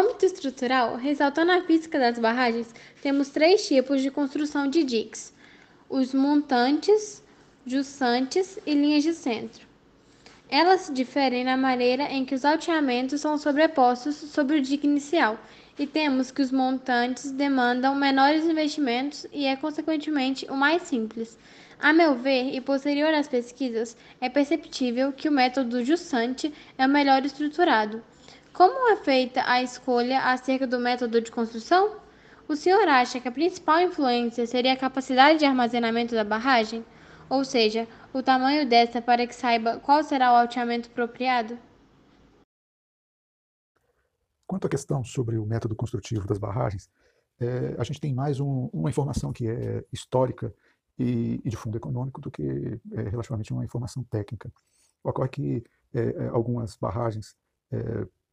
âmbito estrutural, ressaltando a física das barragens, temos três tipos de construção de diques: os montantes, jussantes e linhas de centro. Elas se diferem na maneira em que os alteamentos são sobrepostos sobre o dique inicial, e temos que os montantes demandam menores investimentos e é consequentemente o mais simples. A meu ver, e posterior às pesquisas, é perceptível que o método Jussante é o melhor estruturado. Como é feita a escolha acerca do método de construção? O senhor acha que a principal influência seria a capacidade de armazenamento da barragem? Ou seja, o tamanho desta para que saiba qual será o alteamento apropriado? Quanto à questão sobre o método construtivo das barragens, é, a gente tem mais um, uma informação que é histórica e, e de fundo econômico do que é, relativamente uma informação técnica. Ocorre que é, algumas barragens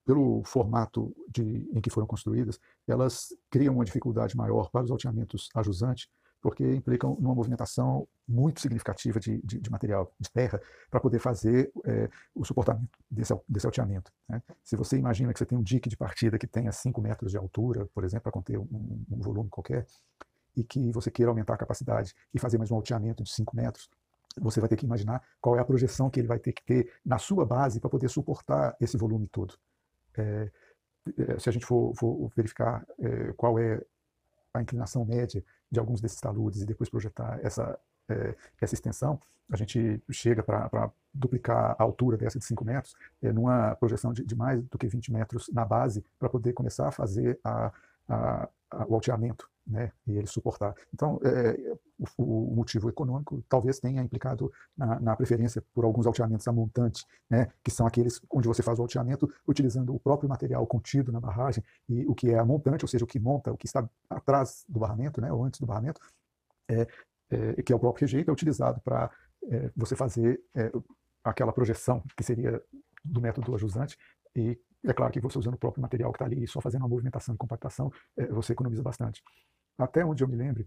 pelo formato de, em que foram construídas, elas criam uma dificuldade maior para os alteamentos ajusantes, porque implicam numa movimentação muito significativa de, de, de material de terra para poder fazer é, o suportamento desse, desse alteamento. Né? Se você imagina que você tem um dique de partida que tenha 5 metros de altura, por exemplo, para conter um, um, volume qualquer, e que você queira aumentar a capacidade e fazer mais um alteamento de 5 metros, você vai ter que imaginar qual é a projeção que ele vai ter que ter na sua base para poder suportar esse volume todo. É, se a gente for, for verificar é, qual é a inclinação média de alguns desses taludes e depois projetar essa, é, essa extensão, a gente chega para duplicar a altura dessa de 5 metros, numa projeção de, de, mais do que 20 metros na base, para poder começar a fazer a, a, a, o alteamento né, e ele suportar. Então, é, o, o, motivo econômico talvez tenha implicado na, na, preferência por alguns alteamentos a montante, né, que são aqueles onde você faz o alteamento utilizando o próprio material contido na barragem e o que é a montante, ou seja, o que monta, o que está atrás do barramento, né, ou antes do barramento, é, é, que é o próprio rejeito, é utilizado para é, você fazer é, aquela projeção que seria do método ajusante e é claro que você usando o próprio material que está ali, só fazendo a movimentação e compactação, é, você economiza bastante até onde eu me lembre,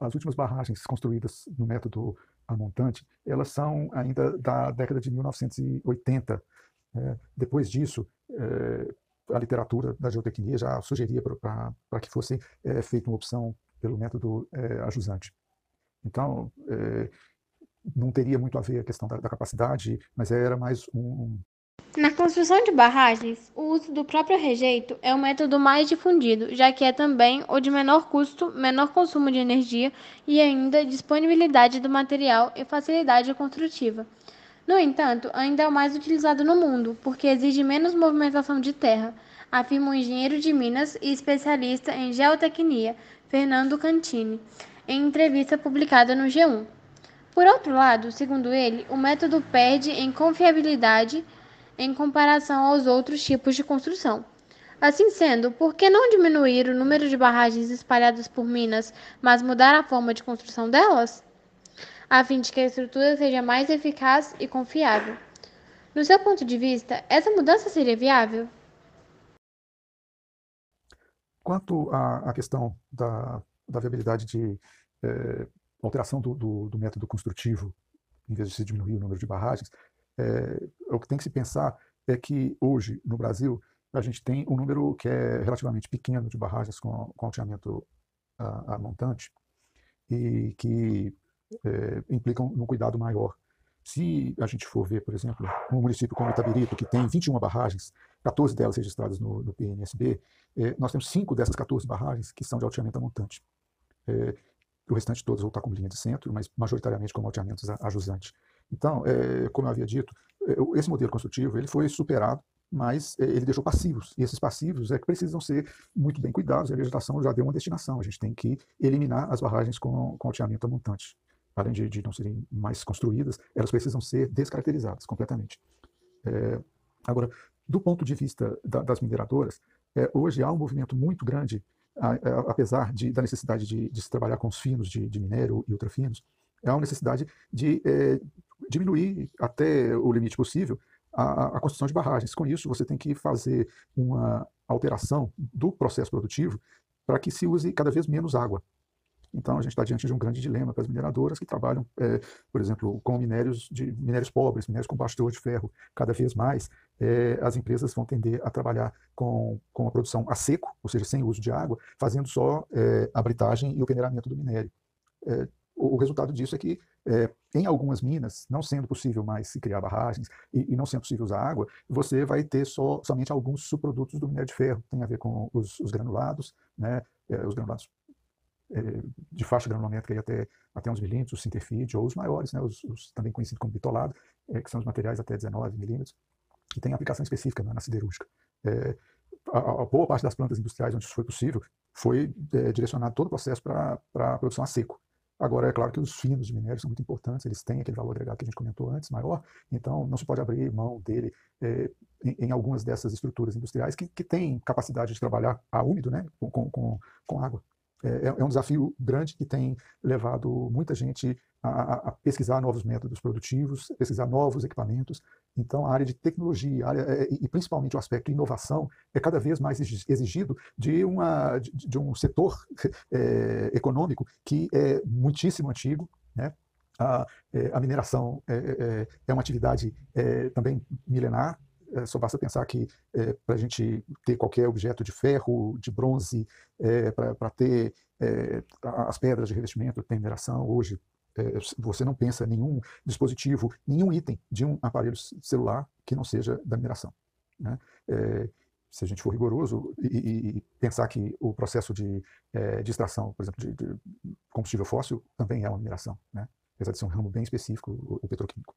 as últimas barragens construídas no método montante, elas são ainda da década de 1980. Né. depois disso, é, a literatura da geotecnia já sugeria para que fosse é, feita uma opção pelo método é, ajusante. Então, não teria muito a ver a questão da, da capacidade, mas era mais um, na construção de barragens, o uso do próprio rejeito é o método mais difundido, já que é também o de menor custo, menor consumo de energia e ainda disponibilidade do material e facilidade construtiva. No entanto, ainda é o mais utilizado no mundo, porque exige menos movimentação de terra, afirma o engenheiro de Minas e especialista em geotecnia, Fernando Cantini, em entrevista publicada no G1. Por outro lado, segundo ele, o método perde em confiabilidade em comparação aos outros tipos de construção. Assim sendo, por que não diminuir o número de barragens espalhadas por Minas, mas mudar a forma de construção delas? A fim de que a estrutura seja mais eficaz e confiável. No seu ponto de vista, essa mudança seria viável? Quanto à, questão da, da, viabilidade de é, alteração do, do, do método construtivo, em vez de se diminuir o número de barragens, é, o que tem que se pensar é que hoje, no Brasil, a gente tem um número que é relativamente pequeno de barragens com, com alteamento a, a, montante e que é, implicam num cuidado maior. Se a gente for ver, por exemplo, um município como Itabirito, que tem 21 barragens, 14 delas registradas no, no PNSB, é, nós temos 5 dessas 14 barragens que são de alteamento a montante. É, o restante todas vão estar como linha de centro, mas majoritariamente como alteamentos a, a jusante. Então, é, como eu havia dito, é, esse modelo construtivo ele foi superado, mas é, ele deixou passivos. E esses passivos é que precisam ser muito bem cuidados. A legislação já deu uma destinação. A gente tem que eliminar as barragens com, com alteamento montante. Além de, de, não serem mais construídas, elas precisam ser descaracterizadas completamente. É, agora, do ponto de vista da, das mineradoras, é, hoje há um movimento muito grande, a, a, apesar de, da necessidade de, de, se trabalhar com os finos de, de minério e ultrafinos, há uma necessidade de é, diminuir até o limite possível a, a, construção de barragens. Com isso, você tem que fazer uma alteração do processo produtivo para que se use cada vez menos água. Então, a gente está diante de um grande dilema para as mineradoras que trabalham, é, por exemplo, com minérios de minérios pobres, minérios com baixo teor de ferro, cada vez mais, é, as empresas vão tender a trabalhar com, com a produção a seco, ou seja, sem uso de água, fazendo só é, a britagem e o peneiramento do minério. É, o, resultado disso é que, é, em algumas minas, não sendo possível mais se criar barragens e, e, não sendo possível usar água, você vai ter só, somente alguns subprodutos do minério de ferro, tem a ver com os, os granulados, né, é, os granulados é, de faixa granulométrica até, até uns milímetros, os Sinterfeed, ou os maiores, né, os, os também conhecidos como bitolado, que são os materiais até 19 milímetros que tem aplicação específica né, na siderúrgica. É, a, a, boa parte das plantas industriais onde isso foi possível foi é, direcionado todo o processo para a produção a seco. Agora, é claro que os finos de minério são muito importantes, eles têm aquele valor agregado que a gente comentou antes, maior, então não se pode abrir mão dele é, em, em, algumas dessas estruturas industriais que, que têm capacidade de trabalhar a úmido, né, com, com, com água. É, é, é um desafio grande que tem levado muita gente a, a, pesquisar novos métodos produtivos, pesquisar novos equipamentos. Então, a área de tecnologia área, é, e principalmente o aspecto inovação é cada vez mais exigido de, uma, de, de um setor é, econômico que é muitíssimo antigo, né? A, é, a mineração é, é, é, uma atividade também milenar, é, só basta pensar que é, para a gente ter qualquer objeto de ferro, de bronze, é, para ter é, as pedras de revestimento, tem mineração hoje. É, você não pensa nenhum dispositivo, nenhum item de um aparelho celular que não seja da mineração. Né? É, se a gente for rigoroso e, e, pensar que o processo de, de extração, por exemplo, de, de, combustível fóssil também é uma mineração, né? apesar de ser um ramo bem específico, o, o petroquímico.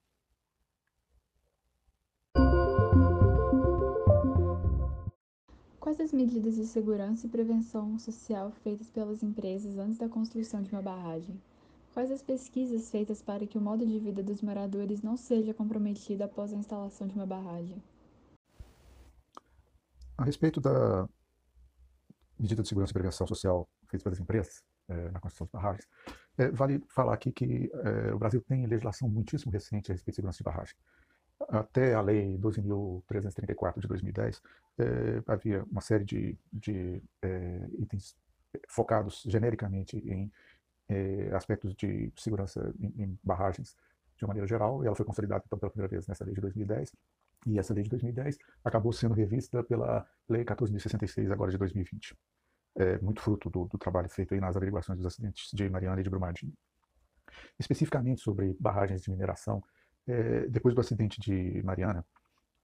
Quais as medidas de segurança e prevenção social feitas pelas empresas antes da construção de uma barragem? Quais as pesquisas feitas para que o modo de vida dos moradores não seja comprometido após a instalação de uma barragem? A respeito da medida de segurança e prevenção social feita pelas empresas é, na construção de barragens, é, vale falar aqui que é, o Brasil tem legislação muitíssimo recente a respeito de segurança de barragem até a Lei 12.334 de 2010, eh, havia uma série de, de eh, itens focados genericamente em eh, aspectos de segurança em, em, barragens de uma maneira geral, e ela foi consolidada então, pela primeira vez nessa lei de 2010. E essa lei de 2010 acabou sendo revista pela Lei 14.066, agora de 2020. É muito fruto do, do trabalho feito aí nas averiguações dos acidentes de Mariana e de Brumadinho. Especificamente sobre barragens de mineração, é, depois do acidente de Mariana,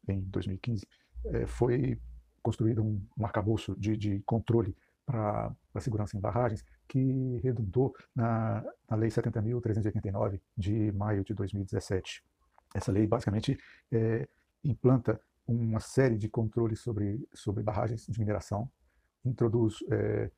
em 2015, é, foi construído um, um arcabouço de, de controle para a segurança em barragens que redundou na, na Lei 70.389 de maio de 2017. Essa lei basicamente é, implanta uma série de controles sobre, sobre barragens de mineração, introduz é,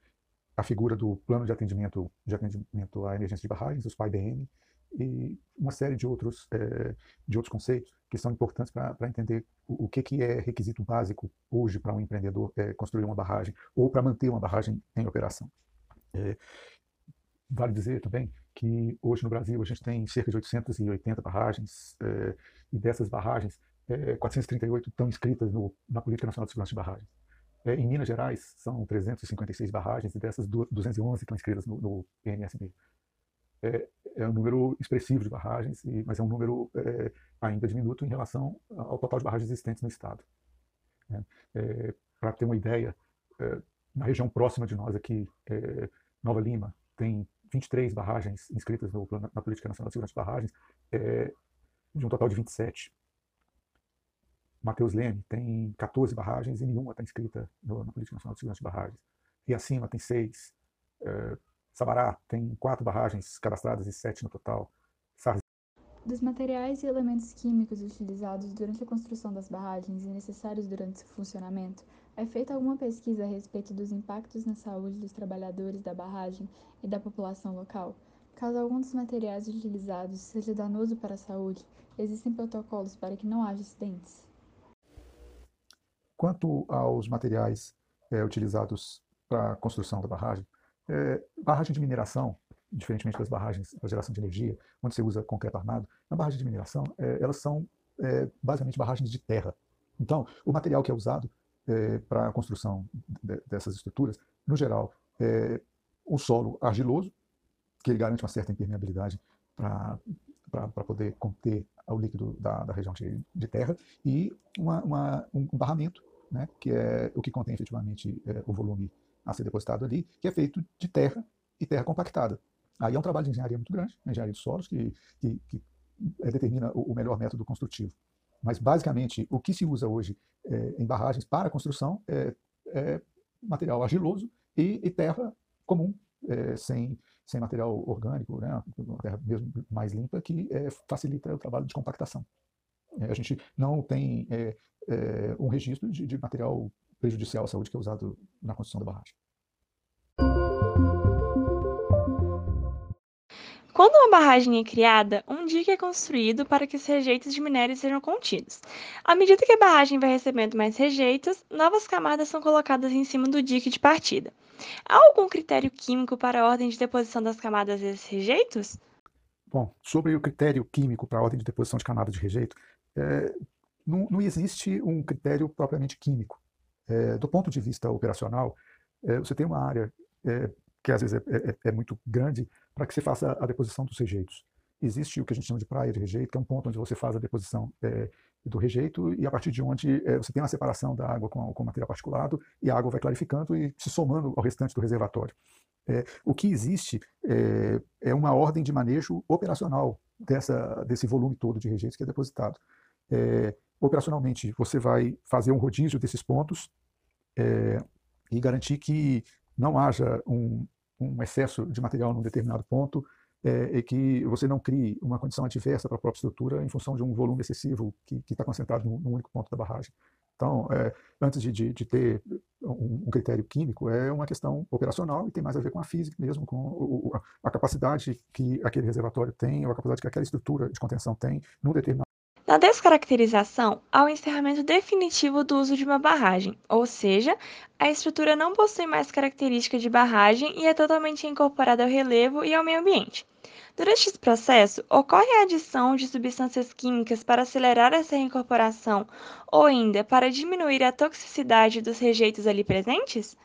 a figura do plano de atendimento, de atendimento à emergência de barragens, os PAI-BM, e uma série de outros, é, de outros conceitos que são importantes para entender o, o, que, que é requisito básico hoje para um empreendedor é, construir uma barragem ou para manter uma barragem em operação. É, vale dizer também que hoje no Brasil a gente tem cerca de 880 barragens e dessas barragens, 438 estão inscritas no, na Política Nacional de Segurança de Barragens. em Minas Gerais são 356 barragens e dessas 211 estão inscritas no, no PNSB é, é um número expressivo de barragens, mas é um número é, ainda diminuto em relação ao total de barragens existentes no estado. Né? É, Para ter uma ideia, é, na região próxima de nós aqui, é, Nova Lima, tem 23 barragens inscritas no, na, Política Nacional de Segurança de Barragens, é, de um total de 27. Mateus Leme tem 14 barragens e nenhuma está inscrita no, na Política Nacional de Segurança de Barragens. E acima tem seis. Sabará tem quatro barragens cadastradas e sete no total. Dos materiais e elementos químicos utilizados durante a construção das barragens e necessários durante seu funcionamento, é feita alguma pesquisa a respeito dos impactos na saúde dos trabalhadores da barragem e da população local? Caso algum dos materiais utilizados seja danoso para a saúde, existem protocolos para que não haja acidentes? Quanto aos materiais é, utilizados para a construção da barragem, é, barragem de mineração, diferentemente das barragens para geração de energia, onde você usa concreto armado, na barragem de mineração, é, elas são é, basicamente barragens de terra. Então, o material que é usado é, para a construção de, dessas estruturas, no geral, é um solo argiloso, que ele garante uma certa impermeabilidade para poder conter o líquido da, da região de, de, terra, e uma, uma, um barramento, né, que é o que contém efetivamente é, o volume a ser depositado ali, que é feito de terra e terra compactada. Aí é um trabalho de engenharia muito grande, engenharia de solos, que, que, que é, determina o, melhor método construtivo. Mas, basicamente, o que se usa hoje é, em barragens para construção é, é material argiloso e, e terra comum, é, sem, sem material orgânico, né, terra mesmo mais limpa, que facilita o trabalho de compactação. a gente não tem um registro de, de material prejudicial à saúde que é usado na construção da barragem. Quando uma barragem é criada, um dique é construído para que os rejeitos de minério sejam contidos. À medida que a barragem vai recebendo mais rejeitos, novas camadas são colocadas em cima do dique de partida. Há algum critério químico para a ordem de deposição das camadas desses rejeitos? Bom, sobre o critério químico para a ordem de deposição de camadas de rejeito, é, não, não, existe um critério propriamente químico. É, do ponto de vista operacional, é, você tem uma área é, que às vezes é, é, é muito grande, para que se faça a deposição dos rejeitos. Existe o que a gente chama de praia de rejeito, que é um ponto onde você faz a deposição é, do rejeito e a partir de onde você tem uma separação da água com, com o material particulado e a água vai clarificando e se somando ao restante do reservatório. O que existe é, uma ordem de manejo operacional dessa, desse volume todo de rejeitos que é depositado. Operacionalmente, você vai fazer um rodízio desses pontos é, e garantir que não haja um, um excesso de material num determinado ponto é, e que você não crie uma condição adversa para a própria estrutura em função de um volume excessivo que está concentrado num, num, único ponto da barragem. Então, é, antes de, de, de ter um, um, critério químico, é uma questão operacional e tem mais a ver com a física mesmo, com o, a capacidade que aquele reservatório tem, ou a capacidade que aquela estrutura de contenção tem num determinado na descaracterização, há o encerramento definitivo do uso de uma barragem, ou seja, a estrutura não possui mais características de barragem e é totalmente incorporada ao relevo e ao meio ambiente. Durante esse processo, ocorre a adição de substâncias químicas para acelerar essa reincorporação ou ainda para diminuir a toxicidade dos rejeitos ali presentes?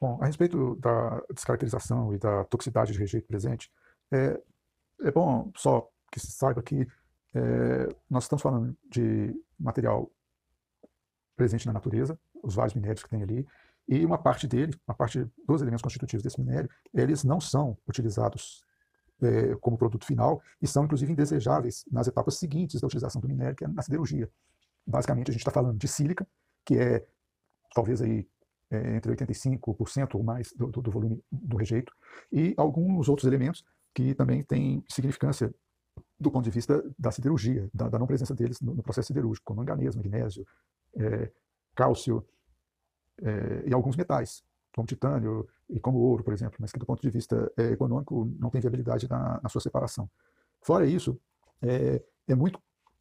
Bom, a respeito da descaracterização e da toxicidade de rejeito presente, é, é bom só que se saiba que é, nós estamos falando de material presente na natureza, os vários minérios que tem ali, e uma parte dele, uma parte dos elementos constitutivos desse minério, eles não são utilizados é, como produto final e são inclusive indesejáveis nas etapas seguintes da utilização do minério, que é na siderurgia. Basicamente, a gente está falando de sílica, que é talvez aí é, entre 85% ou mais do, do, do volume do rejeito, e alguns outros elementos que também têm significância do ponto de vista da siderurgia, da, da não presença deles no, no, processo siderúrgico, como manganês, magnésio, é, cálcio é, e alguns metais, como titânio e como ouro, por exemplo, mas que do ponto de vista é, econômico não tem viabilidade na, na sua separação. Fora isso, é, é muito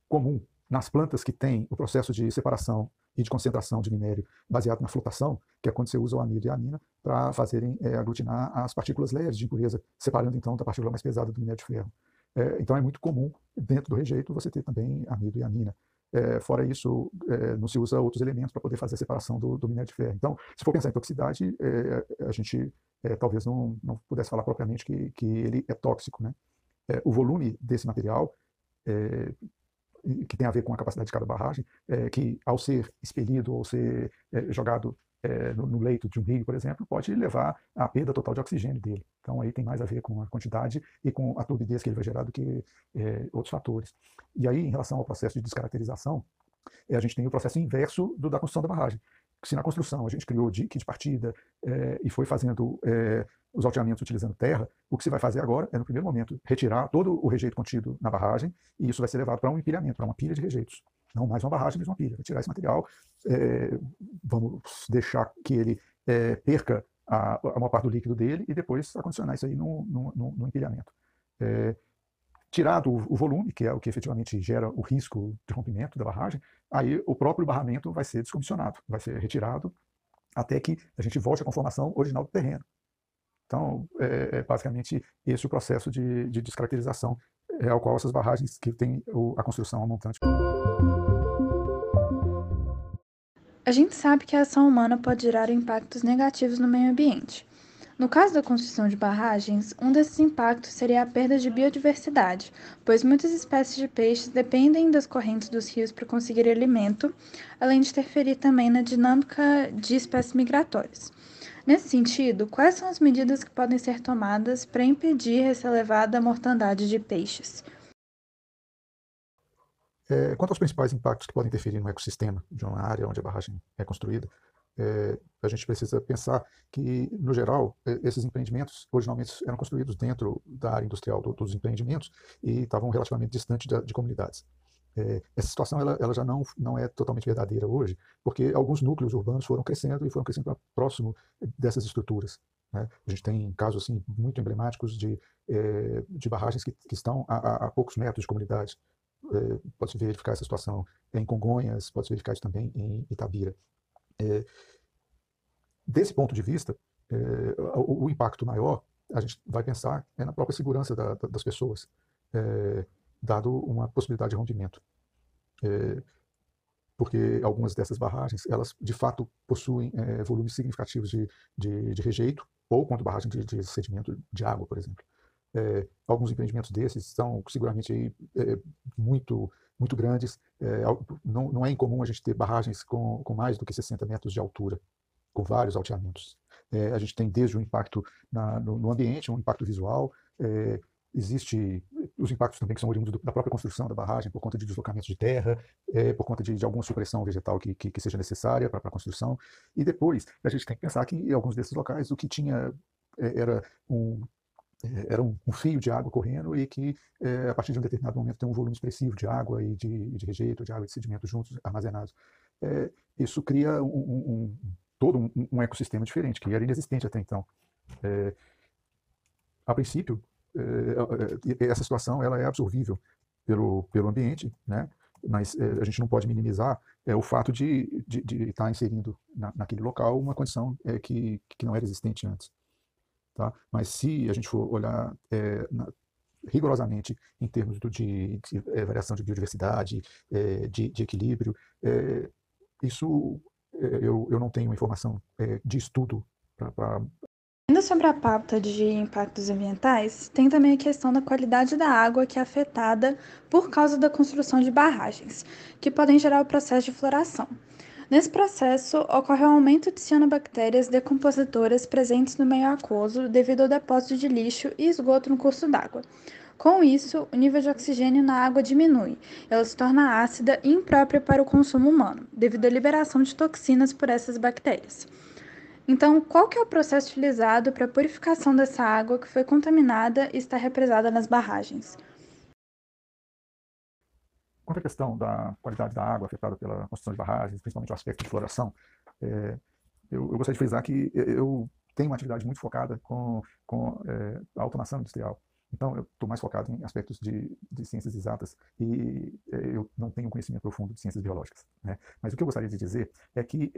comum nas plantas que têm o processo de separação e de concentração de minério baseado na flotação, que é quando você usa o amido e a amina para fazerem é, aglutinar as partículas leves de impureza, separando então da partícula mais pesada do minério de ferro. É, então é muito comum dentro do rejeito você ter também amido e amina. É, fora isso, é, não se usa outros elementos para poder fazer a separação do, do, minério de ferro. Então, se for pensar em toxicidade, é, a gente é, talvez não, não pudesse falar propriamente que, que ele é tóxico. Né? É, o volume desse material, que tem a ver com a capacidade de cada barragem, que ao ser expelido ou ser jogado é, no, no, leito de um rio, por exemplo, pode levar à perda total de oxigênio dele. Então, aí tem mais a ver com a quantidade e com a turbidez que ele vai gerar do que é, outros fatores. E aí, em relação ao processo de descaracterização, é, a gente tem o processo inverso do da construção da barragem. Se na construção a gente criou dique de partida e foi fazendo os alteamentos utilizando terra, o que se vai fazer agora é, no primeiro momento, retirar todo o rejeito contido na barragem e isso vai ser levado para um empilhamento, para uma pilha de rejeitos. Não mais uma barragem, mas uma pilha. Vai tirar esse material, é, vamos deixar que ele é, perca a, a maior parte do líquido dele e depois acondicionar isso aí no, no, no, empilhamento. É, tirado o, o, volume, que é o que efetivamente gera o risco de rompimento da barragem, aí o próprio barramento vai ser descomissionado, vai ser retirado até que a gente volte à conformação original do terreno. Então, é, é basicamente esse o processo de, de descaracterização é, ao qual essas barragens que têm a construção montante. A gente sabe que a ação humana pode gerar impactos negativos no meio ambiente. No caso da construção de barragens, um desses impactos seria a perda de biodiversidade, pois muitas espécies de peixes dependem das correntes dos rios para conseguir alimento, além de interferir também na dinâmica de espécies migratórias. Nesse sentido, quais são as medidas que podem ser tomadas para impedir essa elevada mortandade de peixes? É, quanto aos principais impactos que podem interferir no ecossistema de uma área onde a barragem é construída, é, a gente precisa pensar que, no geral, é, esses empreendimentos originalmente eram construídos dentro da área industrial do, dos empreendimentos e estavam relativamente distantes de, de comunidades. É, essa situação ela, ela, já não, não é totalmente verdadeira hoje, porque alguns núcleos urbanos foram crescendo e foram crescendo próximo dessas estruturas. Né? A gente tem casos assim, muito emblemáticos de, é, de barragens que, que estão a, a, poucos metros de comunidades. É, pode-se verificar essa situação em Congonhas, pode-se verificar isso também em Itabira. É, desse ponto de vista, é, o, o, impacto maior, a gente vai pensar é na própria segurança da, da, das pessoas. Dado uma possibilidade de rompimento. Porque algumas dessas barragens, elas de fato possuem é, volumes significativos de, de, de, rejeito, ou quanto barragem de, de, sedimento de água, por exemplo. É, alguns empreendimentos desses são seguramente aí, é, muito, muito grandes. É, não, não, é incomum a gente ter barragens com, com mais do que 60 metros de altura, com vários alteamentos. É, a gente tem desde o impacto na, no, no, ambiente, um impacto visual, é, existe os impactos também que são oriundos da própria construção da barragem, por conta de deslocamentos de terra, é, por conta de, de, alguma supressão vegetal que, que, que seja necessária para a construção. E depois, a gente tem que pensar que em alguns desses locais o que tinha é, era um era um, um, fio de água correndo e que, é, a partir de um determinado momento, tem um volume expressivo de água e de, de rejeito, de água e de sedimento juntos, armazenados. É, isso cria um, um, todo um, ecossistema diferente, que era inexistente até então. É, a princípio, é, é, essa situação ela é absorvível pelo, pelo ambiente, né? mas é, a gente não pode minimizar é, o fato de, de, de estar inserindo na, naquele local uma condição é, que, que não era existente antes. Tá? Mas se a gente for olhar é, na, rigorosamente em termos do, de, de é, variação de biodiversidade, de, de, equilíbrio, isso eu, eu não tenho informação de estudo para Ainda sobre a pauta de impactos ambientais, tem também a questão da qualidade da água que é afetada por causa da construção de barragens, que podem gerar o processo de floração. Nesse processo, ocorre o um aumento de cianobactérias decompositoras presentes no meio aquoso devido ao depósito de lixo e esgoto no curso d'água. Com isso, o nível de oxigênio na água diminui, ela se torna ácida e imprópria para o consumo humano, devido à liberação de toxinas por essas bactérias. Então, qual que é o processo utilizado para a purificação dessa água que foi contaminada e está represada nas barragens? Quanto à questão da qualidade da água afetada pela construção de barragens, principalmente o aspecto de floração, é, eu, eu, gostaria de frisar que eu tenho uma atividade muito focada com, com é, a automação industrial. Então, eu estou mais focado em aspectos de, de ciências exatas e é, eu não tenho conhecimento profundo de ciências biológicas. Né? Mas o que eu gostaria de dizer é que,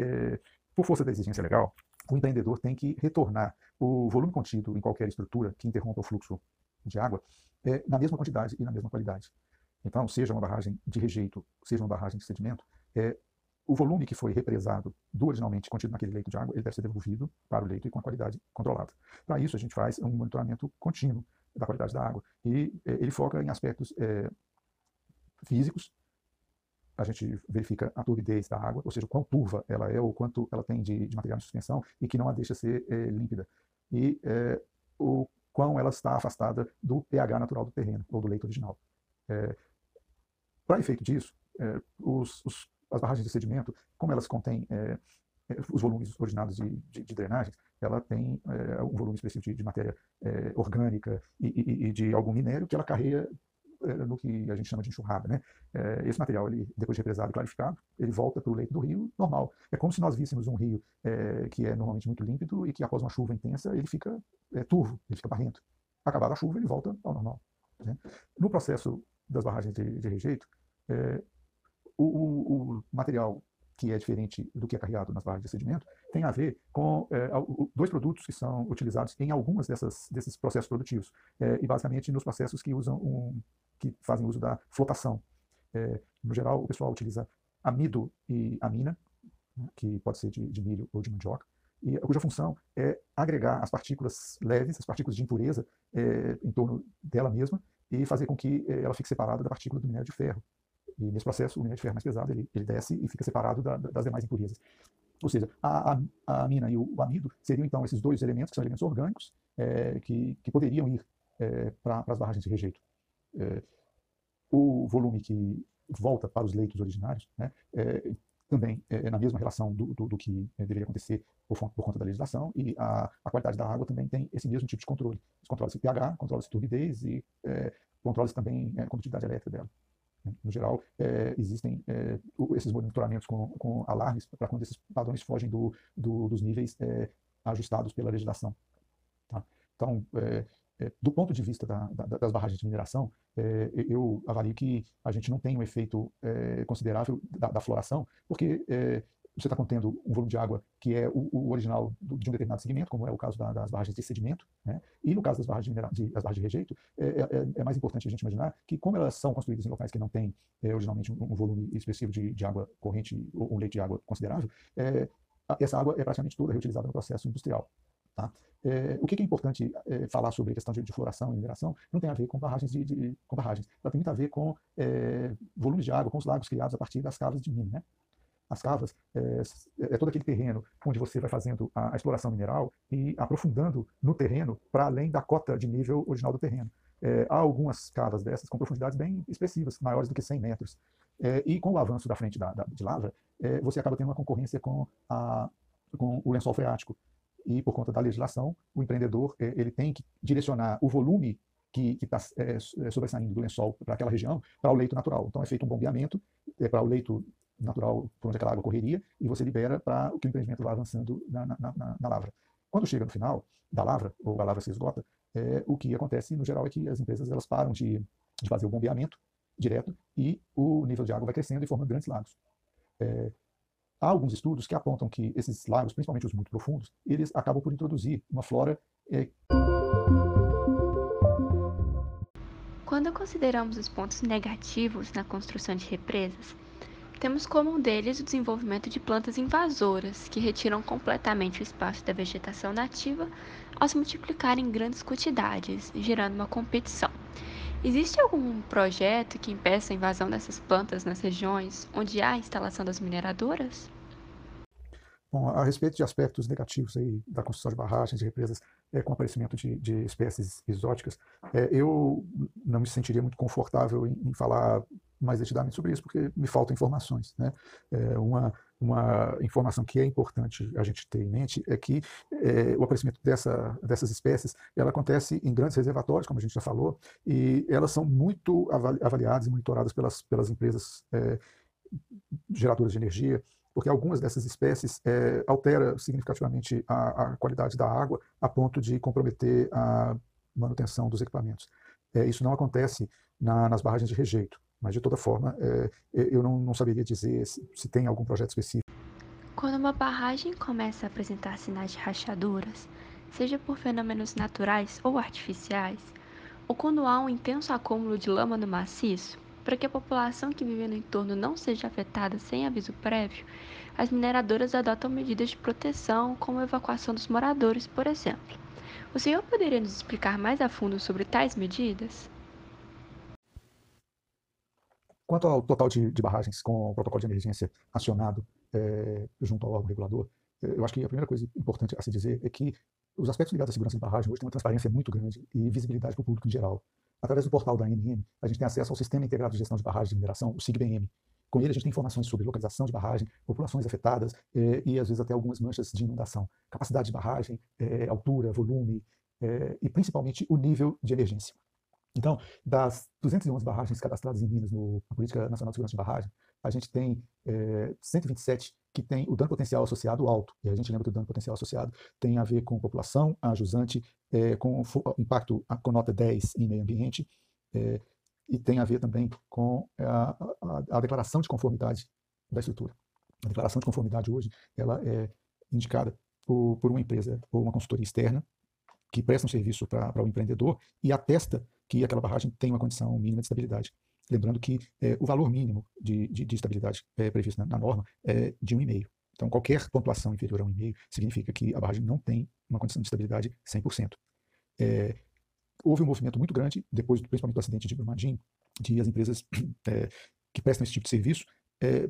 por força da exigência legal, o empreendedor tem que retornar o volume contido em qualquer estrutura que interrompa o fluxo de água na mesma quantidade e na mesma qualidade. Então, seja uma barragem de rejeito, seja uma barragem de sedimento, é, o volume que foi represado do originalmente contido naquele leito de água, ele deve ser devolvido para o leito e com a qualidade controlada. Para isso, a gente faz um monitoramento contínuo da qualidade da água e é, ele foca em aspectos é, físicos, a gente verifica a turbidez da água, ou seja, quão turva ela é, ou quanto ela tem de, de material de suspensão, e que não a deixa ser é, límpida. E é, o quão ela está afastada do pH natural do terreno, ou do leito original. É, Para efeito disso, os, os, as barragens de sedimento, como elas contêm os volumes originados de, de, de drenagens, ela tem um volume específico de, de matéria orgânica e, e, e, de algum minério que ela carrega é, no que a gente chama de enxurrada. Né? É, esse material, ele, depois de represado e clarificado, ele volta para o leito do rio normal. É como se nós víssemos um rio é, que é normalmente muito límpido e que após uma chuva intensa ele fica é, turvo, ele fica barrento. Acabada a chuva, ele volta ao normal. Né? No processo das barragens de, de rejeito, é, o, o, o, material que é diferente do que é carregado nas barragens de sedimento, tem a ver com é, dois produtos que são utilizados em algumas dessas, desses processos produtivos, é, e basicamente nos processos que usam um, que fazem uso da flotação. É, no geral, o pessoal utiliza amido e amina, né, que pode ser de, de, milho ou de mandioca, e cuja função é agregar as partículas leves, as partículas de impureza é, em torno dela mesma e fazer com que é, ela fique separada da partícula do minério de ferro. E nesse processo, o minério de ferro mais pesado ele, ele desce e fica separado da, das demais impurezas. Ou seja, a, a, a mina e o, o, amido seriam então esses dois elementos, que são elementos orgânicos, é, que, que poderiam ir é, para as barragens de rejeito. É, o volume que volta para os leitos originários né, também é, na mesma relação do, do, do que deveria acontecer por, por, conta da legislação, e a, a, qualidade da água também tem esse mesmo tipo de controle. Controla-se pH, controla-se turbidez e é, controla-se também a condutividade elétrica dela. No geral, é, existem é, esses monitoramentos com, com alarmes para quando esses padrões fogem do, do, dos níveis ajustados pela legislação. Tá? Então, do ponto de vista da, da, das barragens de mineração, é, eu avalio que a gente não tem um efeito considerável da, da floração, porque você está contendo um volume de água que é o, o original de um determinado segmento, como é o caso da, das barragens de sedimento, né? e no caso das barragens de, minera, barragens de rejeito, é, é, é, é, mais importante a gente imaginar que, como elas são construídas em locais que não têm é, originalmente um, um, volume expressivo de, de, água corrente ou um leite de água considerável, é, essa água é praticamente toda reutilizada no processo industrial. Tá? É, o que é importante é, falar sobre a questão de, de, floração e mineração não tem a ver com barragens de, de com barragens, ela tem muito a ver com é, volumes de água, com os lagos criados a partir das cavas de mina. Né? As cavas é, é, todo aquele terreno onde você vai fazendo a, a exploração mineral e aprofundando no terreno para além da cota de nível original do terreno. É, há algumas cavas dessas com profundidades bem expressivas, maiores do que 100 metros. É, e com o avanço da frente da, da, de lavra, é, você acaba tendo uma concorrência com, a, com o lençol freático. E por conta da legislação, o empreendedor é, ele tem que direcionar o volume que está é, sobressaindo do lençol para aquela região para o leito natural. Então é feito um bombeamento é, para o leito natural por onde aquela água correria e você libera para que o empreendimento vá avançando na, na, na, na, lavra. Quando chega no final da lavra, ou a lavra se esgota, é, o que acontece no geral é que as empresas elas param de, de fazer o bombeamento direto e o nível de água vai crescendo e formando grandes lagos. É, há alguns estudos que apontam que esses lagos, principalmente os muito profundos, eles acabam por introduzir uma flora. É... Quando consideramos os pontos negativos na construção de represas, temos como um deles o desenvolvimento de plantas invasoras, que retiram completamente o espaço da vegetação nativa ao se multiplicar em grandes quantidades, gerando uma competição. Existe algum projeto que impeça a invasão dessas plantas nas regiões onde há a instalação das mineradoras? Bom, a respeito de aspectos negativos aí da construção de barragens e represas é, com o aparecimento de, de espécies exóticas, é, eu não me sentiria muito confortável em, em falar mais detidamente sobre isso, porque me faltam informações. Né? É, uma, uma informação que é importante a gente ter em mente é que o aparecimento dessa, dessas espécies ela acontece em grandes reservatórios, como a gente já falou, e elas são muito avaliadas e monitoradas pelas, pelas empresas geradoras de energia, porque algumas dessas espécies é, alteram significativamente a, a, qualidade da água a ponto de comprometer a manutenção dos equipamentos. É, isso não acontece na, nas barragens de rejeito. Mas, de toda forma, é, eu não, não, saberia dizer se, se tem algum projeto específico. Quando uma barragem começa a apresentar sinais de rachaduras, seja por fenômenos naturais ou artificiais, ou quando há um intenso acúmulo de lama no maciço, para que a população que vive no entorno não seja afetada sem aviso prévio, as mineradoras adotam medidas de proteção, como a evacuação dos moradores, por exemplo. O senhor poderia nos explicar mais a fundo sobre tais medidas? Quanto ao total de, de barragens com o protocolo de emergência acionado é, junto ao órgão regulador, eh, eu acho que a primeira coisa importante a se dizer é que os aspectos ligados à segurança de barragem hoje têm uma transparência muito grande e visibilidade para o público em geral. Através do portal da ANM, a gente tem acesso ao Sistema Integrado de Gestão de Barragens de Mineração, o SIGBM. Com ele, a gente tem informações sobre localização de barragem, populações afetadas eh, e, às vezes, até algumas manchas de inundação, capacidade de barragem, eh, altura, volume eh, e, principalmente, o nível de emergência. Então, das 211 barragens cadastradas em Minas no, na Política Nacional de Segurança de Barragem, a gente tem é, eh, 127 que tem o dano potencial associado alto. E a gente lembra que o dano potencial associado tem a ver com população, a jusante, é, com impacto com nota 10 em meio ambiente, é, e tem a ver também com a, a, a, declaração de conformidade da estrutura. A declaração de conformidade hoje ela é indicada por, por uma empresa ou uma consultoria externa que presta um serviço para o empreendedor e atesta que aquela barragem tem uma condição mínima de estabilidade. Lembrando que é, o valor mínimo de, de, de estabilidade é, previsto na, na, norma é de 1,5. Então, qualquer pontuação inferior a 1,5 significa que a barragem não tem uma condição de estabilidade 100%. É, houve um movimento muito grande, depois, principalmente do acidente de Brumadinho, de as empresas é, que prestam esse tipo de serviço é,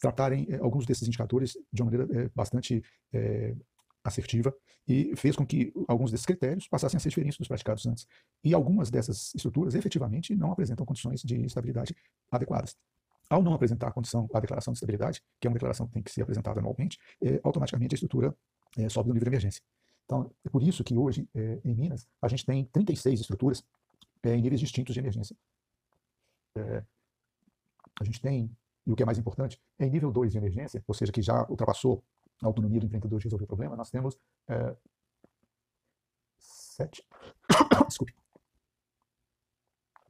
tratarem é, alguns desses indicadores de uma maneira é, bastante assertiva e fez com que alguns desses critérios passassem a ser diferentes dos praticados antes. E algumas dessas estruturas efetivamente não apresentam condições de estabilidade adequadas. Ao não apresentar a condição, a declaração de estabilidade, que é uma declaração que tem que ser apresentada anualmente, é, automaticamente a estrutura é, sobe no nível de emergência. Então, é por isso que hoje, é, em Minas, a gente tem 36 estruturas é, em níveis distintos de emergência. É, a gente tem, e o que é mais importante, em nível 2 de emergência, ou seja, que já ultrapassou a autonomia do empreendedor de resolver o problema, nós temos é, sete, desculpe,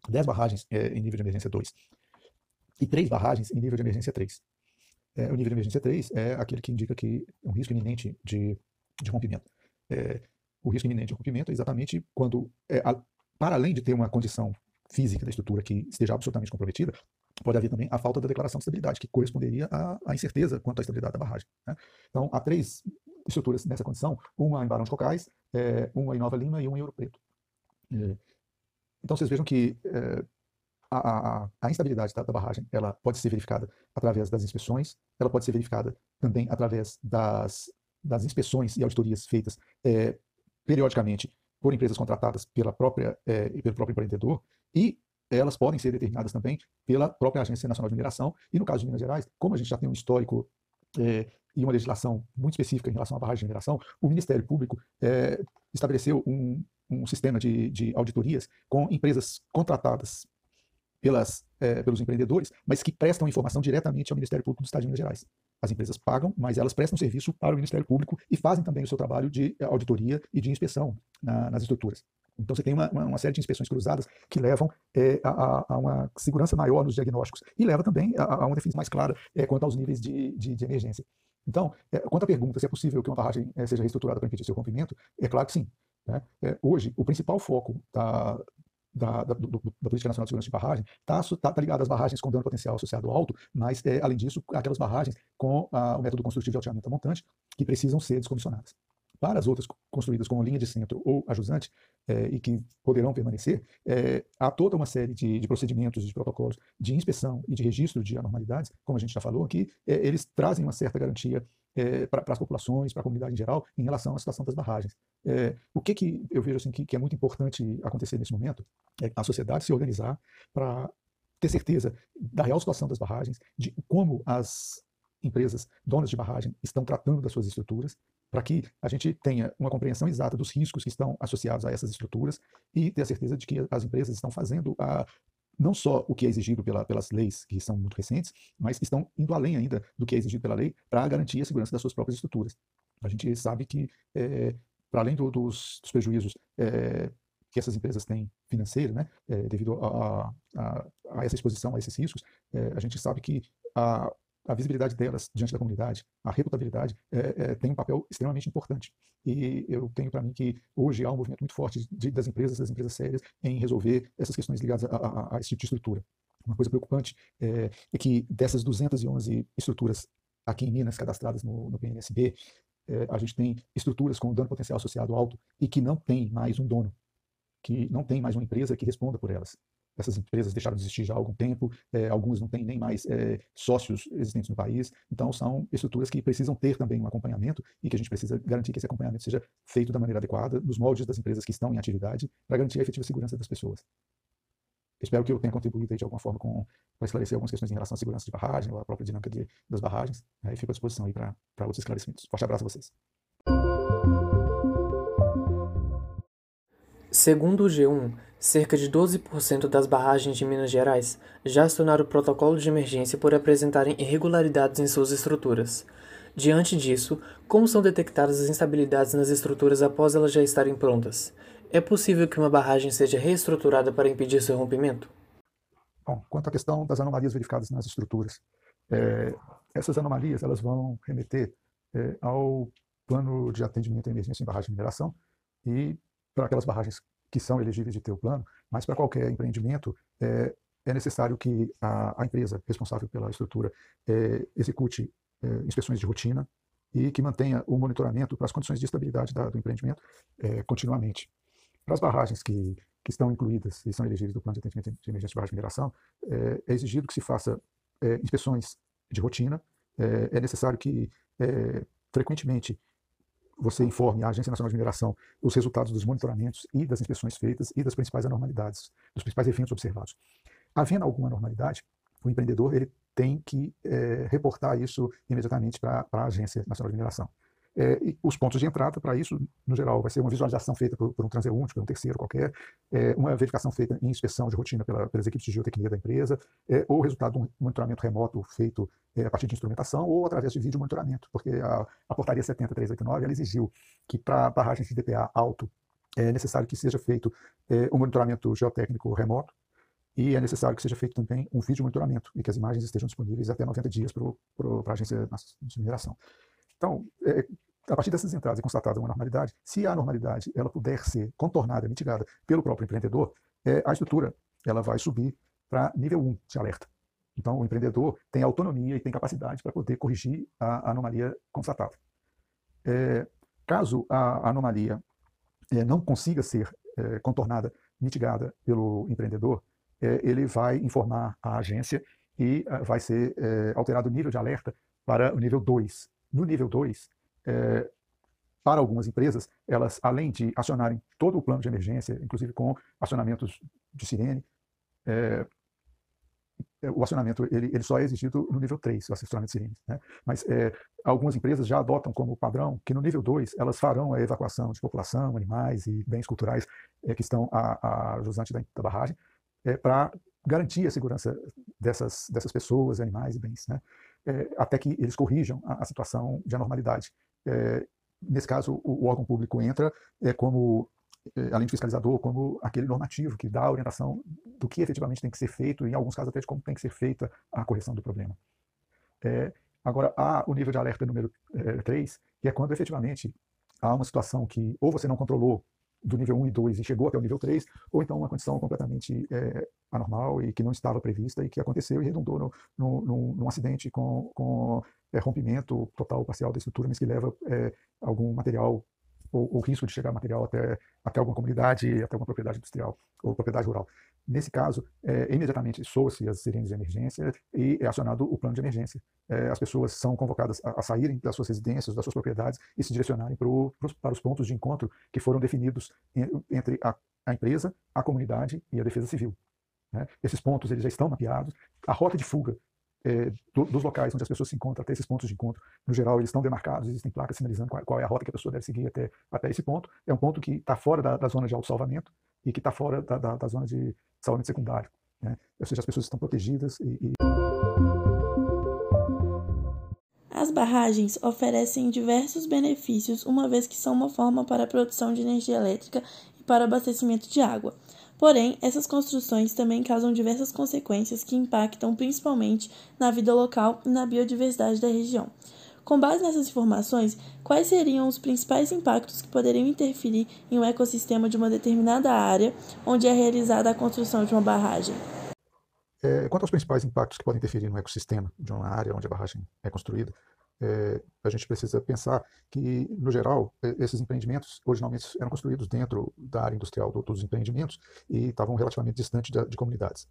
dez barragens é, em nível de emergência 2 e três barragens em nível de emergência 3. É, o nível de emergência 3 é aquele que indica que é um risco iminente de, de rompimento. É, o risco iminente de rompimento é exatamente quando, é, a, para além de ter uma condição física da estrutura que esteja absolutamente comprometida, pode haver também a falta da declaração de estabilidade, que corresponderia à, à incerteza quanto à estabilidade da barragem. Né? Então, há três estruturas nessa condição, uma em Barão de Cocais, é, uma em Nova Lima e uma em Ouro Preto. É, então, vocês vejam que é, a, a, a, instabilidade da, da, barragem ela pode ser verificada através das inspeções, ela pode ser verificada também através das, das inspeções e auditorias feitas é, periodicamente por empresas contratadas pela própria, é, pelo próprio empreendedor e elas podem ser determinadas também pela própria Agência Nacional de Mineração. E no caso de Minas Gerais, como a gente já tem um histórico é, e uma legislação muito específica em relação à barragem de mineração, o Ministério Público é, estabeleceu um, um sistema de, de, auditorias com empresas contratadas pelas, é, pelos empreendedores, mas que prestam informação diretamente ao Ministério Público do Estado de Minas Gerais. As empresas pagam, mas elas prestam serviço para o Ministério Público e fazem também o seu trabalho de auditoria e de inspeção na, nas estruturas. Então você tem uma, uma, série de inspeções cruzadas que levam é, a, a, uma segurança maior nos diagnósticos e leva também a, a uma definição mais clara é, quanto aos níveis de, de, de emergência. Então, é, quanto à pergunta se é possível que uma barragem seja reestruturada para impedir seu rompimento, é claro que sim. Né? É, hoje, o principal foco da, da, da, do, da, Política Nacional de Segurança de Barragem está tá, tá ligado às barragens com dano potencial associado alto, mas, é, além disso, aquelas barragens com a, o método construtivo de alteamento montante que precisam ser descomissionadas. Para as outras construídas com linha de centro ou ajusante, é, e que poderão permanecer, é, há toda uma série de, de, procedimentos, de protocolos de inspeção e de registro de anormalidades, como a gente já falou aqui, é, eles trazem uma certa garantia para as populações, para a comunidade em geral, em relação à situação das barragens. o que, que eu vejo assim, que, que é muito importante acontecer nesse momento é a sociedade se organizar para ter certeza da real situação das barragens, de como as empresas donas de barragem estão tratando das suas estruturas, para que a gente tenha uma compreensão exata dos riscos que estão associados a essas estruturas e ter a certeza de que as empresas estão fazendo a, não só o que é exigido pela, pelas leis, que são muito recentes, mas estão indo além ainda do que é exigido pela lei para garantir a segurança das suas próprias estruturas. A gente sabe que, é, para além do, dos, dos, prejuízos é, que essas empresas têm financeiro, né, é, devido a, a, a, essa exposição a esses riscos, a gente sabe que a, a visibilidade delas diante da comunidade, a reputabilidade, é, é, tem um papel extremamente importante. E eu tenho para mim que hoje há um movimento muito forte de, das empresas, das empresas sérias, em resolver essas questões ligadas a, a, a esse tipo de estrutura. Uma coisa preocupante é, é, que dessas 211 estruturas aqui em Minas cadastradas no, no PNSB, é, a gente tem estruturas com dano potencial associado alto e que não tem mais um dono, que não tem mais uma empresa que responda por elas essas empresas deixaram de existir já há algum tempo, é, algumas não têm nem mais é, sócios existentes no país, então são estruturas que precisam ter também um acompanhamento e que a gente precisa garantir que esse acompanhamento seja feito da maneira adequada, nos moldes das empresas que estão em atividade, para garantir a efetiva segurança das pessoas. Espero que eu tenha contribuído de alguma forma para esclarecer algumas questões em relação à segurança de barragem ou à própria dinâmica de, das barragens, né, e fico à disposição aí para outros esclarecimentos. Forte abraço a vocês. Segundo o G1, cerca de 12% das barragens de Minas Gerais já acionaram o protocolo de emergência por apresentarem irregularidades em suas estruturas. Diante disso, como são detectadas as instabilidades nas estruturas após elas já estarem prontas? É possível que uma barragem seja reestruturada para impedir seu rompimento? Bom, quanto à questão das anomalias verificadas nas estruturas, é, essas anomalias elas vão remeter é, ao plano de atendimento à emergência em barragem de mineração e para aquelas barragens que são elegíveis de ter o plano, mas para qualquer empreendimento é, é necessário que a, a, empresa responsável pela estrutura é, execute inspeções de rotina e que mantenha o monitoramento para as condições de estabilidade da, do empreendimento continuamente. Para as barragens que, que estão incluídas e são elegíveis do plano de atendimento de emergência de barragem de mineração, é, é exigido que se faça é, inspeções de rotina, é, é necessário que frequentemente você informe a Agência Nacional de Mineração os resultados dos monitoramentos e das inspeções feitas e das principais anormalidades, dos principais eventos observados. Havendo alguma anormalidade, o empreendedor ele tem que é, reportar isso imediatamente para a Agência Nacional de Mineração. É, os pontos de entrada para isso, no geral, vai ser uma visualização feita por, por um transeunte, por um terceiro qualquer, é, uma verificação feita em inspeção de rotina pela, pelas equipes de geotecnia da empresa, é, ou o resultado de um monitoramento remoto feito é, a partir de instrumentação ou através de vídeo monitoramento, porque a, a portaria 70389 ela exigiu que para barragens de DPA alto é necessário que seja feito é, um monitoramento geotécnico remoto, e é necessário que seja feito também um vídeo monitoramento e que as imagens estejam disponíveis até 90 dias para a agência de mineração. Então, é, a partir dessas entradas e constatada uma normalidade, se a normalidade ela puder ser contornada, mitigada pelo próprio empreendedor, é, a estrutura ela vai subir para nível 1 de alerta. Então, o empreendedor tem autonomia e tem capacidade para poder corrigir a, anomalia constatada. É, caso a anomalia é, não consiga ser é, contornada, mitigada pelo empreendedor, é, ele vai informar a agência e é, vai ser alterado o nível de alerta para o nível 2, no nível 2, é, para algumas empresas, elas, além de acionarem todo o plano de emergência, inclusive com acionamentos de sirene, é, é o acionamento ele, ele, só é exigido no nível 3, o acionamento de sirenes. Né? Mas é, algumas empresas já adotam como padrão que no nível 2 elas farão a evacuação de população, animais e bens culturais é, que estão a, a jusante da, da barragem, é, para garantir a segurança dessas, dessas pessoas, animais e bens. Né? É, até que eles corrijam a, a situação de anormalidade. É, nesse caso, o, o, órgão público entra é, como, é, além de fiscalizador, como aquele normativo que dá a orientação do que efetivamente tem que ser feito, e em alguns casos até de como tem que ser feita a correção do problema. É, agora, há o nível de alerta número 3, é, que é quando efetivamente há uma situação que ou você não controlou do nível 1 e 2 e chegou até o nível 3, ou então uma condição completamente é, anormal e que não estava prevista e que aconteceu e redundou no, no, no, num acidente com, com é, rompimento total ou parcial da estrutura, mas que leva é, algum material ou, ou risco de chegar material até, até alguma comunidade, até alguma propriedade industrial ou propriedade rural. Nesse caso, é, imediatamente soa-se as sirenes de emergência e é acionado o plano de emergência. É, as pessoas são convocadas a, a, saírem das suas residências, das suas propriedades e se direcionarem pro, para os pontos de encontro que foram definidos em, entre a, a, empresa, a comunidade e a defesa civil. Né? Esses pontos eles já estão mapeados. A rota de fuga é, do, dos locais onde as pessoas se encontram até esses pontos de encontro, no geral, eles estão demarcados, existem placas sinalizando qual, qual, é a rota que a pessoa deve seguir até, até esse ponto. É um ponto que está fora da, da, zona de autossalvamento e que está fora da, da, da, zona de salvamento secundário. Né? Ou seja, as pessoas estão protegidas e, e... As barragens oferecem diversos benefícios, uma vez que são uma forma para a produção de energia elétrica e para abastecimento de água. Porém, essas construções também causam diversas consequências que impactam principalmente na vida local e na biodiversidade da região. Com base nessas informações, quais seriam os principais impactos que poderiam interferir em um ecossistema de uma determinada área onde é realizada a construção de uma barragem? É, quanto aos principais impactos que podem interferir no ecossistema de uma área onde a barragem é construída, é, a gente precisa pensar que, no geral, esses empreendimentos originalmente eram construídos dentro da área industrial dos empreendimentos e estavam relativamente distantes de, de comunidades.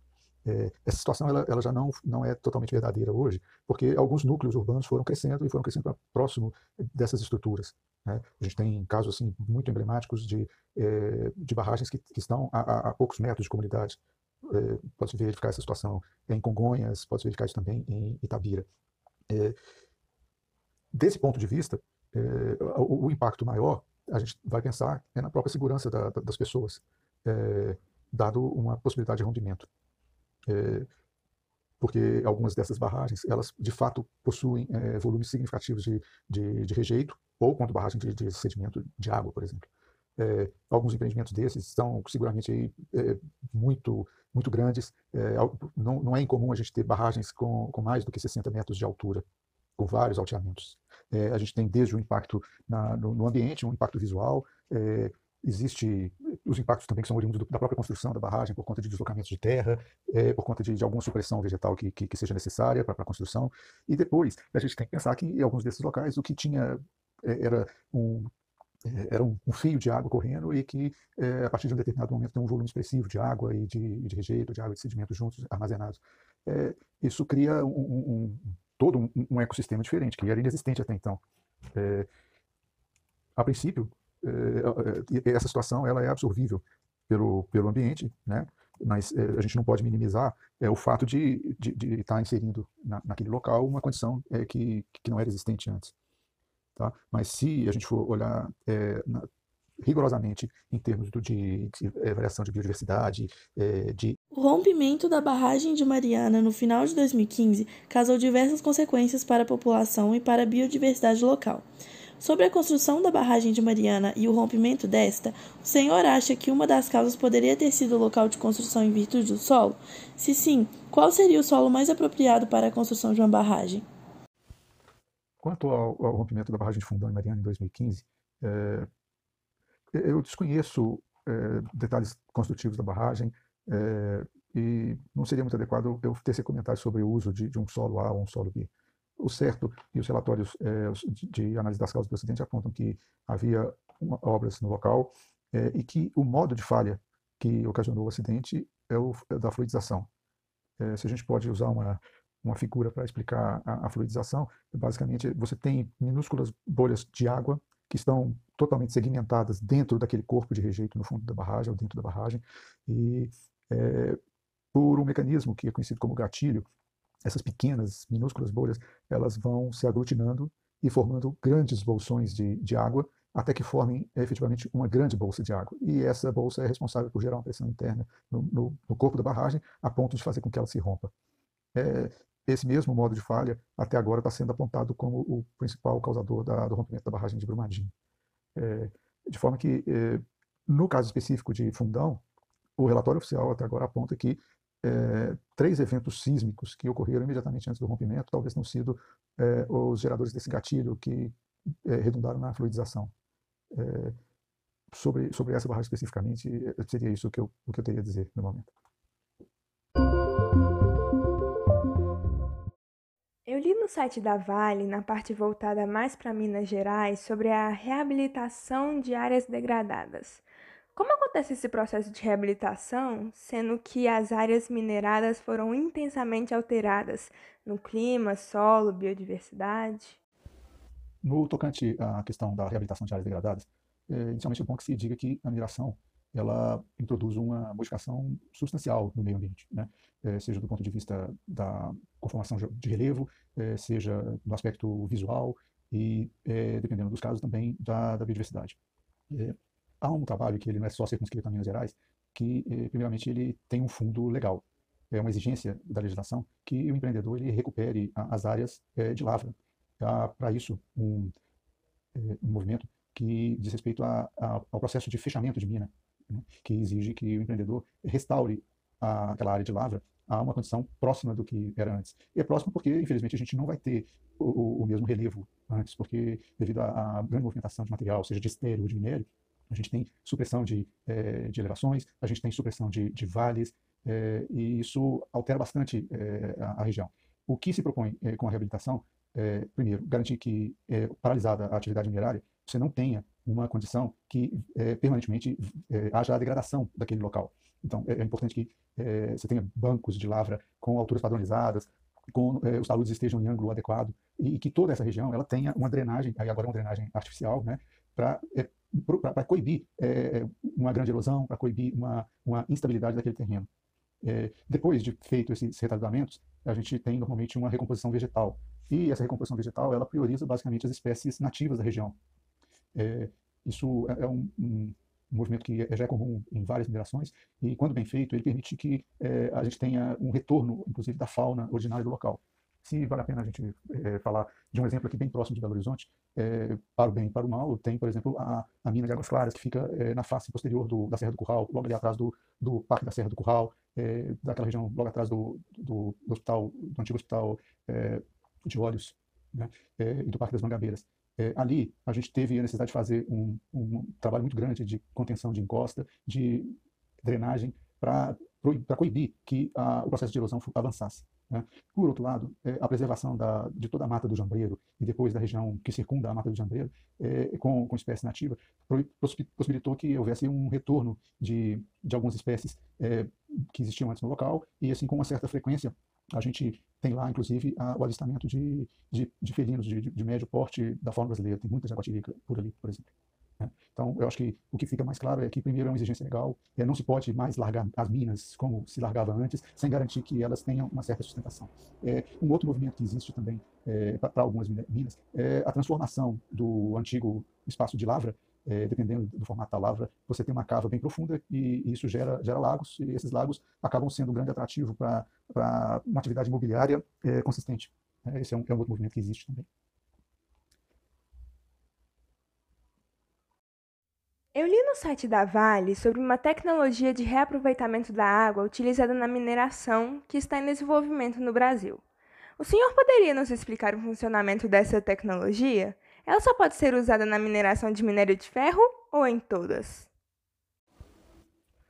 É, essa situação ela, ela, já não, não é totalmente verdadeira hoje, porque alguns núcleos urbanos foram crescendo e foram crescendo próximo dessas estruturas. Né? A gente tem casos assim, muito emblemáticos de, é, de barragens que, que estão a, a, poucos metros de comunidade. É, pode verificar essa situação em Congonhas, pode verificar isso também em Itabira. É, desse ponto de vista, é, o, o, impacto maior, a gente vai pensar é na própria segurança da, da, das pessoas, é, dado uma possibilidade de rompimento. É, porque algumas dessas barragens, elas de fato possuem volumes significativos de, de, de, rejeito, ou quanto barragem de, de sedimento de água, por exemplo. É, alguns empreendimentos desses são seguramente aí, é, muito, muito grandes. É, não, não, é incomum a gente ter barragens com, com, mais do que 60 metros de altura, com vários alteamentos. É, a gente tem desde o impacto na, no, no, ambiente, um impacto visual, é, existe os impactos também que são oriundos da própria construção da barragem, por conta de deslocamentos de terra, é, por conta de, de, alguma supressão vegetal que, que, que seja necessária para a construção. E depois, a gente tem que pensar que em alguns desses locais o que tinha é, era um era um, um, fio de água correndo e que, é, a partir de um determinado momento, tem um volume expressivo de água e de, de rejeito, de água e de sedimentos juntos armazenados. É, isso cria um, um, todo um, ecossistema diferente, que era inexistente até então. É, a princípio, é, é, essa situação ela é absorvível pelo, pelo ambiente, né? mas é, a gente não pode minimizar é, o fato de, de, de estar inserindo na, naquele local uma condição é, que, que não era existente antes. Tá? Mas se a gente for olhar é, na, rigorosamente em termos de, de variação de biodiversidade, é, de... O rompimento da barragem de Mariana no final de 2015 causou diversas consequências para a população e para a biodiversidade local. Sobre a construção da barragem de Mariana e o rompimento desta, o senhor acha que uma das causas poderia ter sido o local de construção em virtude do solo? Se sim, qual seria o solo mais apropriado para a construção de uma barragem? Quanto ao, ao rompimento da barragem de Fundão em Mariana em 2015, é, eu desconheço é, detalhes construtivos da barragem é, e não seria muito adequado eu tecer comentários sobre o uso de, de um solo A ou um solo B. O certo e os relatórios é, de, de, análise das causas do acidente apontam que havia uma, obras no local e que o modo de falha que ocasionou o acidente é o é da fluidização. Se a gente pode usar uma, uma figura para explicar a, a fluidização, basicamente você tem minúsculas bolhas de água que estão totalmente segmentadas dentro daquele corpo de rejeito no fundo da barragem ou dentro da barragem e é, por um mecanismo que é conhecido como gatilho, essas pequenas, minúsculas bolhas, elas vão se aglutinando e formando grandes bolsões de, de água, até que formem efetivamente uma grande bolsa de água. E essa bolsa é responsável por gerar uma pressão interna no, no, no corpo da barragem, a ponto de fazer com que ela se rompa. É, esse mesmo modo de falha, até agora, está sendo apontado como o principal causador da, do rompimento da barragem de Brumadinho. É, de forma que, é, no caso específico de Fundão, o relatório oficial até agora aponta que é, três eventos sísmicos que ocorreram imediatamente antes do rompimento talvez tenham sido é, os geradores desse gatilho que é, redundaram na fluidização. sobre, sobre essa barragem especificamente, seria isso que eu, o que eu teria a dizer no momento. Li no site da Vale, na parte voltada mais para Minas Gerais, sobre a reabilitação de áreas degradadas. Como acontece esse processo de reabilitação, sendo que as áreas mineradas foram intensamente alteradas no clima, solo, biodiversidade? No tocante à questão da reabilitação de áreas degradadas, é, inicialmente é bom que se diga que a mineração ela introduz uma modificação substancial no meio ambiente, né? É, seja do ponto de vista da conformação de relevo, é, seja no aspecto visual e, é, dependendo dos casos, também da, da biodiversidade. Há um trabalho que ele não é só circunscrito a Minas Gerais, que, primeiramente, ele tem um fundo legal. É uma exigência da legislação que o empreendedor ele recupere as áreas de lavra. Há, para isso, um, um movimento que diz respeito a, a, ao processo de fechamento de mina, né, que exige que o empreendedor restaure a, aquela área de lavra a uma condição próxima do que era antes. E é próximo porque, infelizmente, a gente não vai ter o, o mesmo relevo antes, porque devido à grande movimentação de material, seja de estéreo ou de minério, a gente tem supressão de, é, de elevações, a gente tem supressão de, de vales, é, e isso altera bastante é, a, a, região. O que se propõe com a reabilitação é, primeiro, garantir que, paralisada a atividade minerária, você não tenha uma condição que permanentemente haja a degradação daquele local. Então, é, importante que você tenha bancos de lavra com alturas padronizadas, com os taludes estejam em ângulo adequado e, que toda essa região ela tenha uma drenagem, aí agora é uma drenagem artificial, né, para para coibir é, uma grande erosão, para coibir uma, uma instabilidade daquele terreno. É, depois de feito esses retardamentos, a gente tem normalmente uma recomposição vegetal. E essa recomposição vegetal, ela prioriza basicamente as espécies nativas da região. É, isso é, é um, um, movimento que já é comum em várias minerações, e quando bem feito, ele permite que é, a gente tenha um retorno, inclusive, da fauna originária do local se vale a pena a gente é, falar de um exemplo aqui bem próximo de Belo Horizonte, é, para o bem e para o mal, tem, por exemplo, a, a mina de Águas Claras, que fica é, na face posterior do, da Serra do Curral, logo ali atrás do, do Parque da Serra do Curral, daquela região logo atrás do, do, do hospital, do antigo hospital de olhos, né, e do Parque das Mangabeiras. É, ali, a gente teve a necessidade de fazer um, um trabalho muito grande de contenção de encosta, de drenagem, para coibir que a, o processo de erosão avançasse. Né? Por outro lado, é, a preservação da, de toda a mata do jambreiro e depois da região que circunda a mata do jambreiro é, com, com espécie nativa possibilitou que houvesse um retorno de, de algumas espécies é, que existiam antes no local e assim com uma certa frequência a gente tem lá, inclusive, a, o avistamento de, de, de felinos de, de, médio porte da fauna brasileira. Tem muita jaguatirica por ali, por exemplo. Né? Então, eu acho que o que fica mais claro é que, primeiro, é uma exigência legal, é, não se pode mais largar as minas como se largava antes, sem garantir que elas tenham uma certa sustentação. É, um outro movimento que existe também é, para algumas minas é a transformação do antigo espaço de lavra é, dependendo do formato da lavra, você tem uma cava bem profunda e, e isso gera, gera lagos, e esses lagos acabam sendo um grande atrativo para uma atividade imobiliária é, consistente. Esse é um, é um outro movimento que existe também. Eu li no site da Vale sobre uma tecnologia de reaproveitamento da água utilizada na mineração que está em desenvolvimento no Brasil. O senhor poderia nos explicar o funcionamento dessa tecnologia? Ela só pode ser usada na mineração de minério de ferro ou em todas?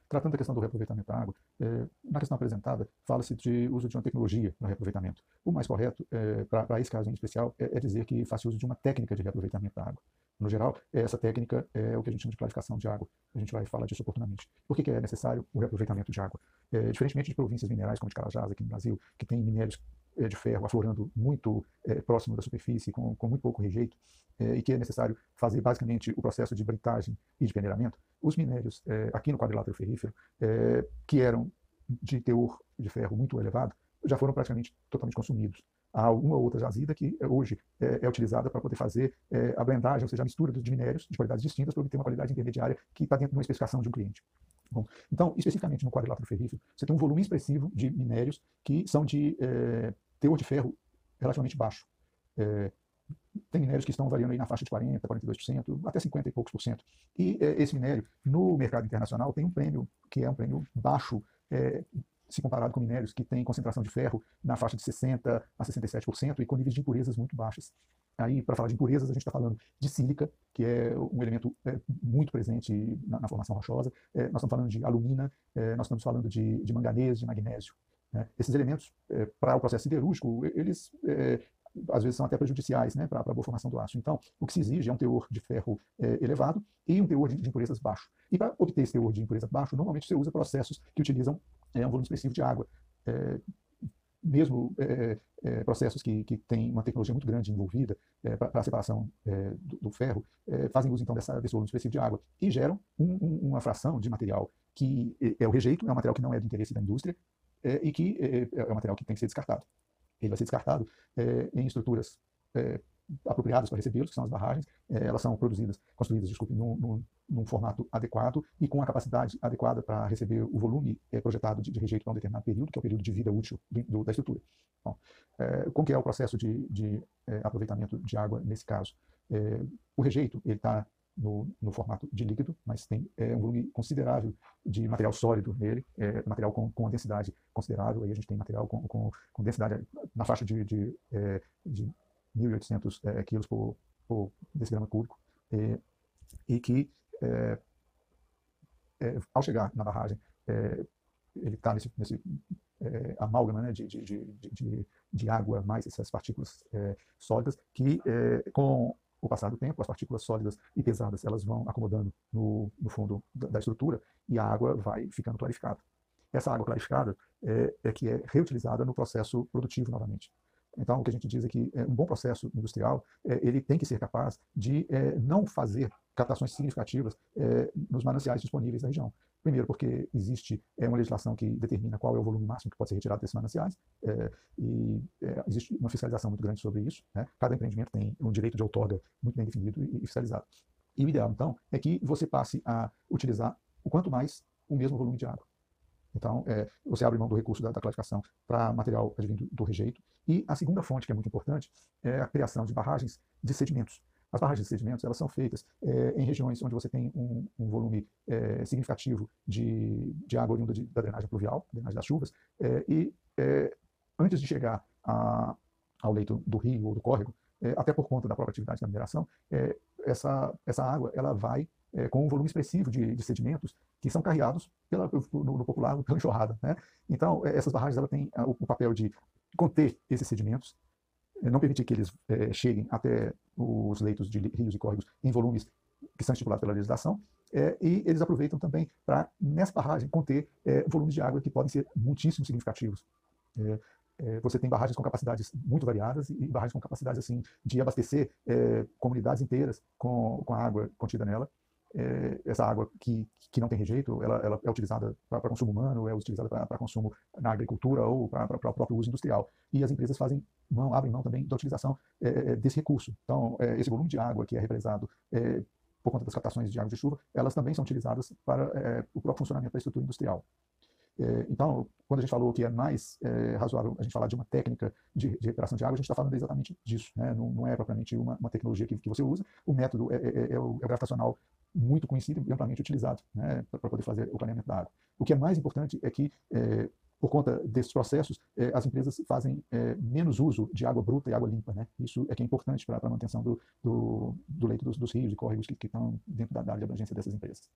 Tratando da questão do reaproveitamento da água, é, na questão apresentada, fala-se de uso de uma tecnologia no reaproveitamento. O mais correto, é, para esse caso em especial, é, é dizer que faz uso de uma técnica de reaproveitamento da água. No geral, essa técnica é o que a gente chama de clarificação de água. A gente vai falar disso oportunamente. Por que, que é necessário o reaproveitamento de água? É, diferentemente de províncias minerais como de Carajás, aqui no Brasil, que tem minérios de ferro aflorando muito é, próximo da superfície, com, com muito pouco rejeito, é, e que é necessário fazer basicamente o processo de britagem e de peneiramento, os minérios é, aqui no quadrilátero ferrífero, é, que eram de teor de ferro muito elevado, já foram praticamente totalmente consumidos. Há uma ou outra jazida que hoje é, é utilizada para poder fazer a blendagem, ou seja, a mistura de minérios de qualidades distintas para obter uma qualidade intermediária que está dentro de uma especificação de um cliente. Bom, então, especificamente no quadrilátero ferrífero, você tem um volume expressivo de minérios que são de é, teor de ferro relativamente baixo. É, tem minérios que estão variando aí na faixa de 40%, 42%, até 50% e poucos por cento. E é, esse minério, no mercado internacional, tem um prêmio que é um prêmio baixo, é, se comparado com minérios que têm concentração de ferro na faixa de 60% a 67% e com níveis de impurezas muito baixas. Aí, para falar de impurezas, a gente está falando de sílica, que é um elemento é, muito presente na, na formação rochosa. É, nós estamos falando de alumina, é, nós estamos falando de, de manganês, de magnésio. Né? Esses elementos, é, para o processo siderúrgico, eles é, às vezes são até prejudiciais né, para a boa formação do aço. Então, o que se exige é um teor de ferro é, elevado e um teor de, de impurezas baixo. E para obter esse teor de impureza baixo, normalmente você usa processos que utilizam um volume expressivo de água mesmo é, é, processos que, que têm uma tecnologia muito grande envolvida é, para a separação é, do, do, ferro, é, fazem uso então dessa, desse volume específico de água e geram um, um, uma fração de material que é, é o rejeito, é um material que não é do interesse da indústria e que é, um material que tem que ser descartado. Ele vai ser descartado em estruturas apropriadas para recebê-los, que são as barragens, é, elas são produzidas, construídas, desculpe, num, num, num, formato adequado e com a capacidade adequada para receber o volume é, projetado de, de, rejeito para um determinado período, que é o período de vida útil do, da estrutura. Bom, é, como que é o processo de, de é, aproveitamento de água nesse caso? É, o rejeito ele está no, no, formato de líquido, mas tem é, um volume considerável de material sólido nele, é, material com, com densidade considerável, aí a gente tem material com, com, com densidade na faixa de, de, é, de 1.800 é, quilos por, por decigrama cúbico, e, e que, é, é, ao chegar na barragem, ele está nesse, nesse amálgama né, de, de, de, de, água mais essas partículas sólidas, que com o passar do tempo, as partículas sólidas e pesadas elas vão acomodando no, no fundo da, da, estrutura e a água vai ficando clarificada. Essa água clarificada é, é que é reutilizada no processo produtivo novamente. Então, o que a gente diz é que é, um bom processo industrial é, ele tem que ser capaz de é, não fazer captações significativas é, nos mananciais disponíveis da região. Primeiro, porque existe é, uma legislação que determina qual é o volume máximo que pode ser retirado desses mananciais, é, e existe uma fiscalização muito grande sobre isso. Né? Cada empreendimento tem um direito de outorga muito bem definido e, e fiscalizado. E o ideal, então, é que você passe a utilizar o quanto mais o mesmo volume de água. Então, é, você abre mão do recurso da, da classificação para material advindo do rejeito. E a segunda fonte, que é muito importante, é a criação de barragens de sedimentos. As barragens de sedimentos elas são feitas é, em regiões onde você tem um, um volume é, significativo de, de água oriunda de, da drenagem pluvial, drenagem das chuvas, é, e antes de chegar a, ao leito do rio ou do córrego, até por conta da própria atividade da mineração, essa, essa água ela vai com um volume expressivo de, de, sedimentos que são carreados pela, no, no popular pela enxurrada. Né? Então, essas barragens ela têm o, o papel de conter esses sedimentos, não permitir que eles cheguem até os leitos de rios e córregos em volumes que são estipulados pela legislação, é, e eles aproveitam também para, nessa barragem, conter é, volumes de água que podem ser muitíssimo significativos. É, é, você tem barragens com capacidades muito variadas e barragens com capacidades assim de abastecer é, comunidades inteiras com, com a água contida nela. É, essa água que, que não tem rejeito, ela, ela é utilizada para consumo humano, é utilizada para consumo na agricultura ou para o próprio uso industrial. E as empresas fazem mão, abrem mão também da utilização desse recurso. Então, esse volume de água que é represado por conta das captações de água de chuva, elas também são utilizadas para é, o próprio funcionamento da estrutura industrial. É, então, quando a gente falou que é mais é, razoável a gente falar de uma técnica de, de recuperação de água, a gente está falando exatamente disso. Né? Não, não, é propriamente uma, uma tecnologia que, que, você usa, o método é, é, é o, é, o, gravitacional muito conhecido e amplamente utilizado né, para poder fazer o planeamento da água. O que é mais importante é que por conta desses processos, eh, as empresas fazem eh, menos uso de água bruta e água limpa. Né? Isso é que é importante para a manutenção do, do, do leito dos, dos, rios e córregos que, que estão dentro da área de abrangência dessas empresas.